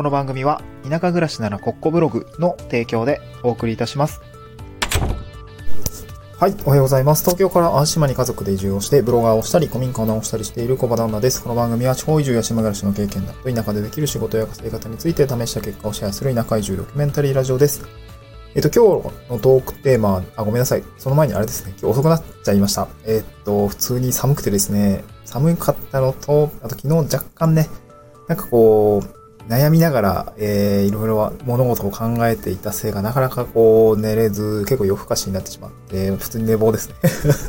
この番組は田舎暮らしならコッコブログの提供でお送りいたします。はい、おはようございます。東京から安島に家族で移住をして、ブロガーをしたり、古民家を直したりしている小場旦那です。この番組は地方移住や島暮らしの経験だと田舎でできる仕事や稼ぎ方について試した結果をシェアする田舎移住ドキュメンタリーラジオです。えっと、今日のトークテーマ、あ、ごめんなさい。その前にあれですね、今日遅くなっちゃいました。えっと、普通に寒くてですね、寒かったのと、あと昨日若干ね、なんかこう、悩みながら、えー、いろいろ物事を考えていたせいがなかなかこう寝れず、結構夜更かしになってしまって、普通に寝坊ですね。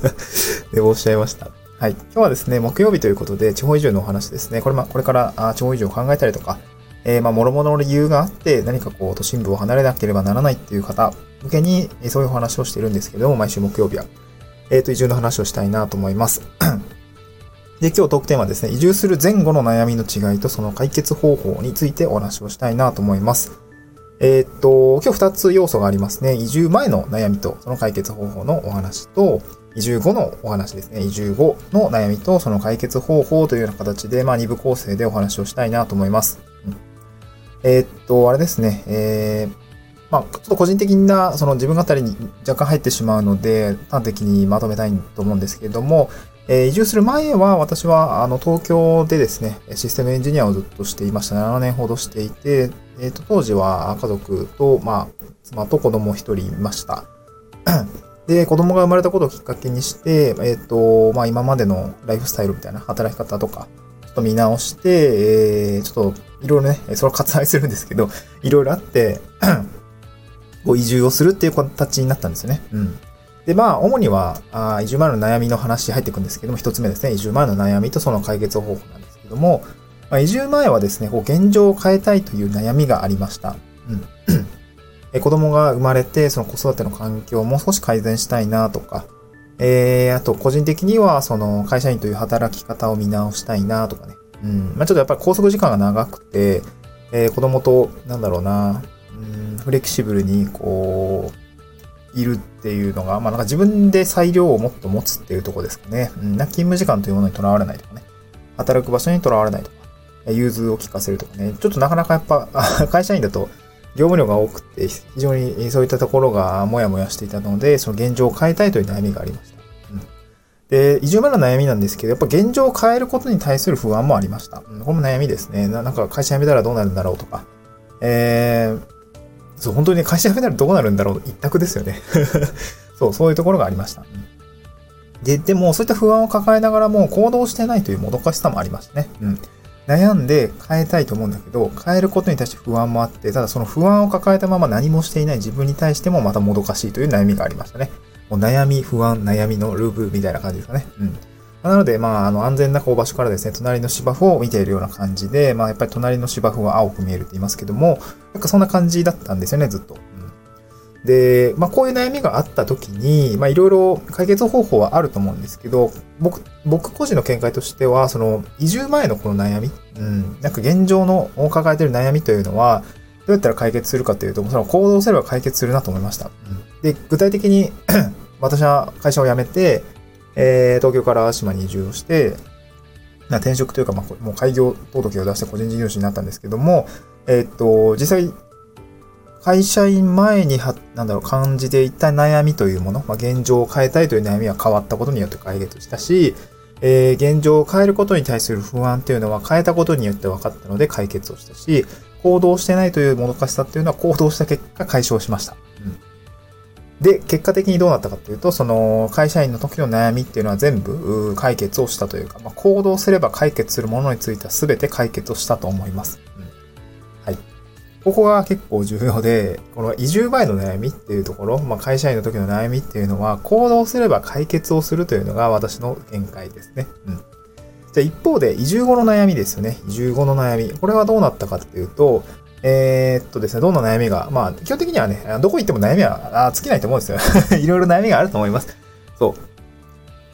寝坊しちゃいました。はい。今日はですね、木曜日ということで、地方移住のお話ですね。これま、これからあ地方移住を考えたりとか、えー、まあ、諸々の理由があって、何かこう、都心部を離れなければならないっていう方向けに、そういうお話をしているんですけども、毎週木曜日は、えっ、と、移住の話をしたいなと思います。で、今日トークテーマはですね、移住する前後の悩みの違いとその解決方法についてお話をしたいなと思います。えーっと、今日二つ要素がありますね。移住前の悩みとその解決方法のお話と、移住後のお話ですね。移住後の悩みとその解決方法というような形で、まあ二部構成でお話をしたいなと思います。うんえーっと、あれですね、えー、まあ、ちょっと個人的な、その自分語りに若干入ってしまうので、端的にまとめたいと思うんですけれども、え移住する前は私はあの東京でですね、システムエンジニアをずっとしていました。7年ほどしていて、えーと当時は家族と、まあ、妻と子供一人いました。で、子供が生まれたことをきっかけにして、えっ、と、まあ今までのライフスタイルみたいな働き方とか、ちょっと見直して、えーちょっといろいろね、それを割愛するんですけど、いろいろあって、こう移住をするっていう形になったんですよね。うん。で、まあ、主には、あ移住前の悩みの話入っていくんですけども、一つ目ですね、移住前の悩みとその解決方法なんですけども、まあ、移住前はですね、こう現状を変えたいという悩みがありました。うん。え子供が生まれて、その子育ての環境をもう少し改善したいなとか、えー、あと個人的には、その会社員という働き方を見直したいなとかね。うん。まあ、ちょっとやっぱり拘束時間が長くて、えー子供と、なんだろうな、うん、フレキシブルに、こう、いるっていうのが、まあなんか自分で裁量をもっと持つっていうとこですかね。うん、な勤務時間というものにとらわれないとかね。働く場所にとらわれないとか。融通を聞かせるとかね。ちょっとなかなかやっぱ、会社員だと業務量が多くて、非常にそういったところがもやもやしていたので、その現状を変えたいという悩みがありました。うんで、移住前の悩みなんですけど、やっぱ現状を変えることに対する不安もありました。うんこれも悩みですね。ななんか会社辞めたらどうなるんだろうとか。えー、そう、本当に会社辞めたらどうなるんだろう一択ですよね。そう、そういうところがありました。で、でも、そういった不安を抱えながらも行動してないというもどかしさもありましたね。うん。悩んで変えたいと思うんだけど、変えることに対して不安もあって、ただその不安を抱えたまま何もしていない自分に対してもまたもどかしいという悩みがありましたね。もう悩み、不安、悩みのループみたいな感じですかね。うん。なので、まあ、あの、安全なこう場所からですね、隣の芝生を見ているような感じで、まあ、やっぱり隣の芝生は青く見えるって言いますけども、なんかそんな感じだったんですよね、ずっと。で、まあ、こういう悩みがあった時に、まあ、いろいろ解決方法はあると思うんですけど、僕、僕個人の見解としては、その、移住前のこの悩み、うん、なんか現状の抱えている悩みというのは、どうやったら解決するかというと、その行動すれば解決するなと思いました。うんで、具体的に、私は会社を辞めて、えー東京から島に移住をして、な転職というか、まあ、もう開業届を出して個人事業主になったんですけども、えーっと、実際、会社員前には、なんだろう、感じていた悩みというもの、まあ、現状を変えたいという悩みは変わったことによって解決したし、えー現状を変えることに対する不安っていうのは変えたことによって分かったので解決をしたし、行動してないというもどかしさっていうのは行動した結果解消しました。で、結果的にどうなったかというと、その会社員の時の悩みっていうのは全部解決をしたというか、まあ、行動すれば解決するものについては全て解決をしたと思います。うんはい。ここが結構重要で、この移住前の悩みっていうところ、まあ、会社員の時の悩みっていうのは、行動すれば解決をするというのが私の見解ですね。うん。じゃあ一方で、移住後の悩みですよね。移住後の悩み。これはどうなったかっていうと、えーっとですね、どんな悩みが、まあ、基本的にはね、どこ行っても悩みはあ尽きないと思うんですよ。いろいろ悩みがあると思います。そう。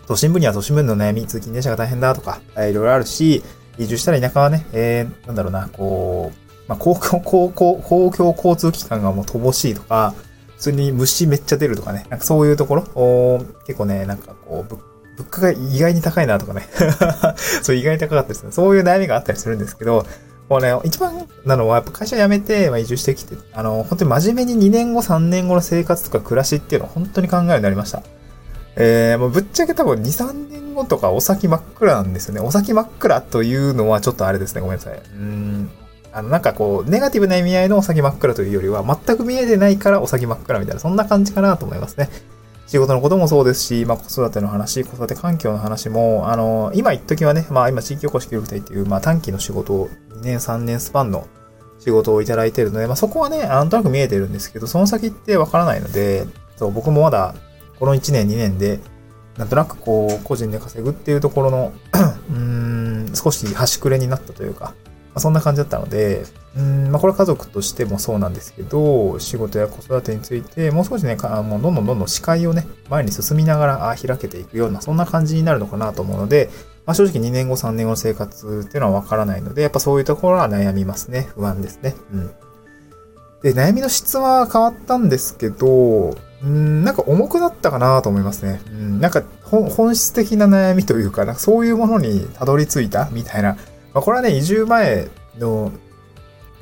都心部には都心部の悩み、通勤電車が大変だとか、いろいろあるし、移住したら田舎はね、えー、なんだろうな、こう、まあ、公共、公共、公共交通機関がもう乏しいとか、普通に虫めっちゃ出るとかね、なんかそういうところ、お結構ね、なんかこう、物価が意外に高いなとかね。そう、意外に高かったですね。そういう悩みがあったりするんですけど、もうね、一番なのは、やっぱ会社辞めて、まあ、移住してきて、あの、本当に真面目に2年後、3年後の生活とか暮らしっていうのを本当に考えるようになりました。えー、もうぶっちゃけ多分2、3年後とかお先真っ暗なんですよね。お先真っ暗というのはちょっとあれですね。ごめんなさい。うん。あの、なんかこう、ネガティブな意味合いのお先真っ暗というよりは、全く見えてないからお先真っ暗みたいな、そんな感じかなと思いますね。仕事のこともそうですし、まあ、子育ての話、子育て環境の話も、あの、今一時はね、まあ、今地域おこし協力隊っていう、まあ、短期の仕事を、2年、3年スパンの仕事をいただいてるので、まあ、そこはね、なんとなく見えてるんですけど、その先ってわからないので、そう、僕もまだ、この1年、2年で、なんとなくこう、個人で稼ぐっていうところの うーん、少し端くれになったというか、あ、そんな感じだったので、うん、まあこれは家族としてもそうなんですけど、仕事や子育てについて、もう少しね、もうどんどんどんどん視界をね、前に進みながら開けていくような、そんな感じになるのかなと思うので、まあ正直2年後、3年後の生活っていうのはわからないので、やっぱそういうところは悩みますね。不安ですね。うん。で、悩みの質は変わったんですけど、うん、なんか重くなったかなと思いますね。うん、なんか本質的な悩みというか、なんかそういうものにたどり着いたみたいな。まあ、これはね、移住前の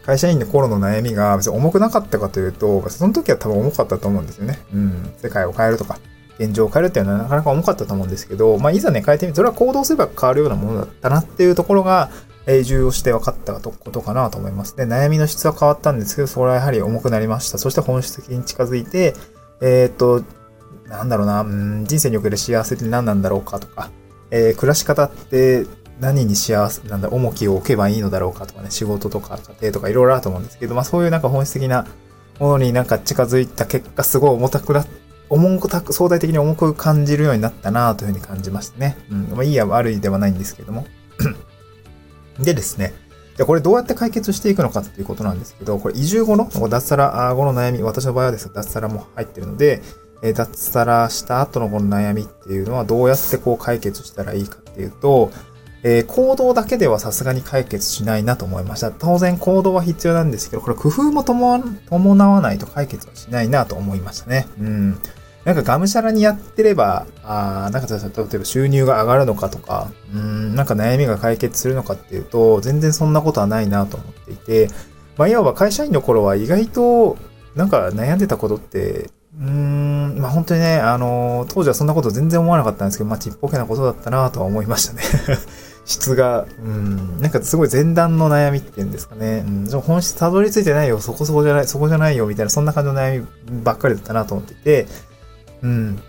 会社員の頃の悩みが別に重くなかったかというと、その時は多分重かったと思うんですよね。うん。世界を変えるとか、現状を変えるっていうのはなかなか重かったと思うんですけど、まあ、いざね、変えてみて、それは行動すれば変わるようなものだったなっていうところが、え重要して分かったことかなと思います。で、悩みの質は変わったんですけど、それはやはり重くなりました。そして本質的に近づいて、えー、っと、なんだろうな、うん、人生における幸せって何なんだろうかとか、えー、暮らし方って何に幸せ、なんだ、重きを置けばいいのだろうかとかね、仕事とか家庭とかいろいろあると思うんですけど、まあそういうなんか本質的なものになんか近づいた結果、すごい重たくな、重たく、相対的に重く感じるようになったなというふうに感じましたね。うん。まあいいや悪いではないんですけども。でですね。じゃこれどうやって解決していくのかっていうことなんですけど、これ移住後の脱サラ後の悩み、私の場合はですね、脱サラも入ってるので、え脱サラした後のこの悩みっていうのはどうやってこう解決したらいいかっていうと、えー、行動だけではさすがに解決しないなと思いました。当然行動は必要なんですけど、これ工夫も伴わないと解決はしないなと思いましたね。うん。なんかがむしゃらにやってれば、あなんか例えば収入が上がるのかとか、うん、なんか悩みが解決するのかっていうと、全然そんなことはないなと思っていて、まあ、いわば会社員の頃は意外と、なんか悩んでたことって、うーん、まあ本当にね、あの、当時はそんなこと全然思わなかったんですけど、まあちっぽけなことだったなとは思いましたね。質が、うん、なんかすごい前段の悩みっていうんですかね。うん、本質たどり着いてないよ、そこそこじゃない、そこじゃないよ、みたいな、そんな感じの悩みばっかりだったなと思ってて、うん。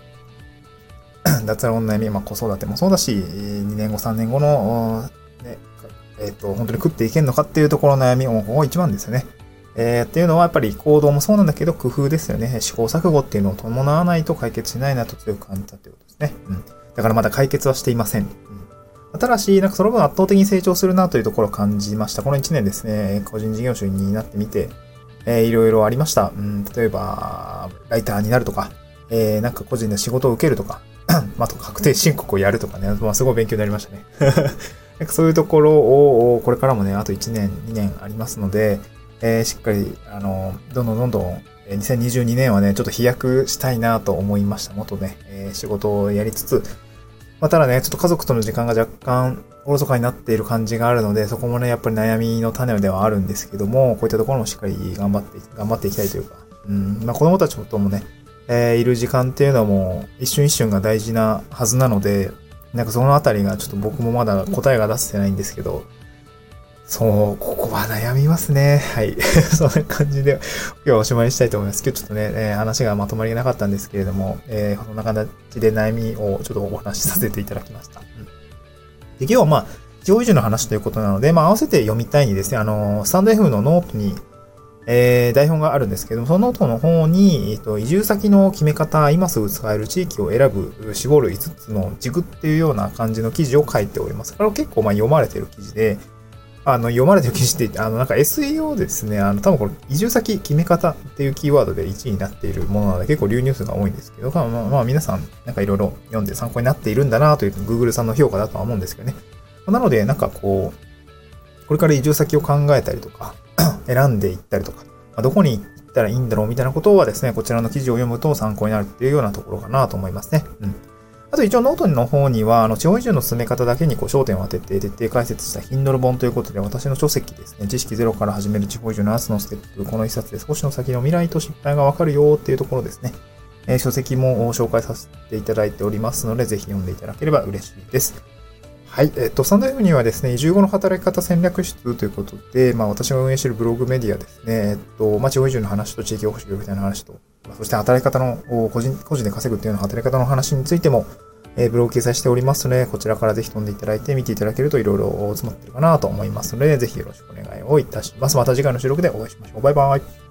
脱サラの悩み、まあ子育てもそうだし、2年後、3年後の、ね、えっ、ー、と、本当に食っていけんのかっていうところの悩み、もここ一番ですよね。えー、っていうのはやっぱり行動もそうなんだけど工夫ですよね。試行錯誤っていうのを伴わないと解決しないなと強く感じたということですね。うん。だからまだ解決はしていません。うん。ただし、なんかその分圧倒的に成長するなというところを感じました。この1年ですね、個人事業主になってみて、えー、いろいろありました。うん、例えば、ライターになるとか、えー、なんか個人で仕事を受けるとか、まあ、と確定申告をやるとかね、まあ、すごい勉強になりましたね。なんかそういうところを、これからもね、あと1年、2年ありますので、えー、しっかり、あの、どんどんどんどん、2022年はね、ちょっと飛躍したいなと思いました。もっとね、えー、仕事をやりつつ、まあ、ただね、ちょっと家族との時間が若干おろそかになっている感じがあるので、そこもね、やっぱり悩みの種ではあるんですけども、こういったところもしっかり頑張って、頑張っていきたいというか、うん、まあ子供たちともね、えー、いる時間っていうのも一瞬一瞬が大事なはずなので、なんかそのあたりがちょっと僕もまだ答えが出せてないんですけど、そう、ここは悩みますね。はい。そんな感じで、今日はおしまいにしたいと思います。今日ちょっとね、えー、話がまとまりなかったんですけれども、えー、こんな形で悩みをちょっとお話しさせていただきました。うん、で、今日はまあ、地方移住の話ということなので、まあ、合わせて読みたいにですね、あの、スタンド F のノートに、えー、台本があるんですけども、そのノートの方に、えっ、と、移住先の決め方、今すぐ使える地域を選ぶ、絞る5つの軸っていうような感じの記事を書いております。これは結構まあ読まれてる記事で、あの、読まれてる記事って、あの、なんか SEO ですね、あの、多分これ、移住先決め方っていうキーワードで1位になっているものなので、結構流入数が多いんですけど、まあ、まあ、皆さん、なんかいろいろ読んで参考になっているんだなという Google さんの評価だとは思うんですけどね。なので、なんかこう、これから移住先を考えたりとか、選んでいったりとか、ま、どこに行ったらいいんだろうみたいなことはですね、こちらの記事を読むと参考になるっていうようなところかなと思いますね。うん。あと一応ノートの方には、あの、地方移住の進め方だけにこう焦点を当てて徹底解説した Kindle 本ということで、私の書籍ですね、知識ゼロから始める地方移住7つのステップ、この一冊で少しの先の未来と失敗がわかるよっていうところですね。えー、書籍も紹介させていただいておりますので、ぜひ読んでいただければ嬉しいです。はい。えっと、サンド F にはですね、移住後の働き方戦略室ということで、まあ私が運営しているブログメディアですね、えっと、まあ地方移住の話と地域おこし協みたいな話と、そして働き方の個人、個人で稼ぐっていうような働き方の話についても、えブログ掲載しておりますので、こちらからぜひ飛んでいただいて見ていただけるといろいろ詰まってるかなと思いますので、ぜひよろしくお願いをいたします。また次回の収録でお会いしましょう。バイバイ。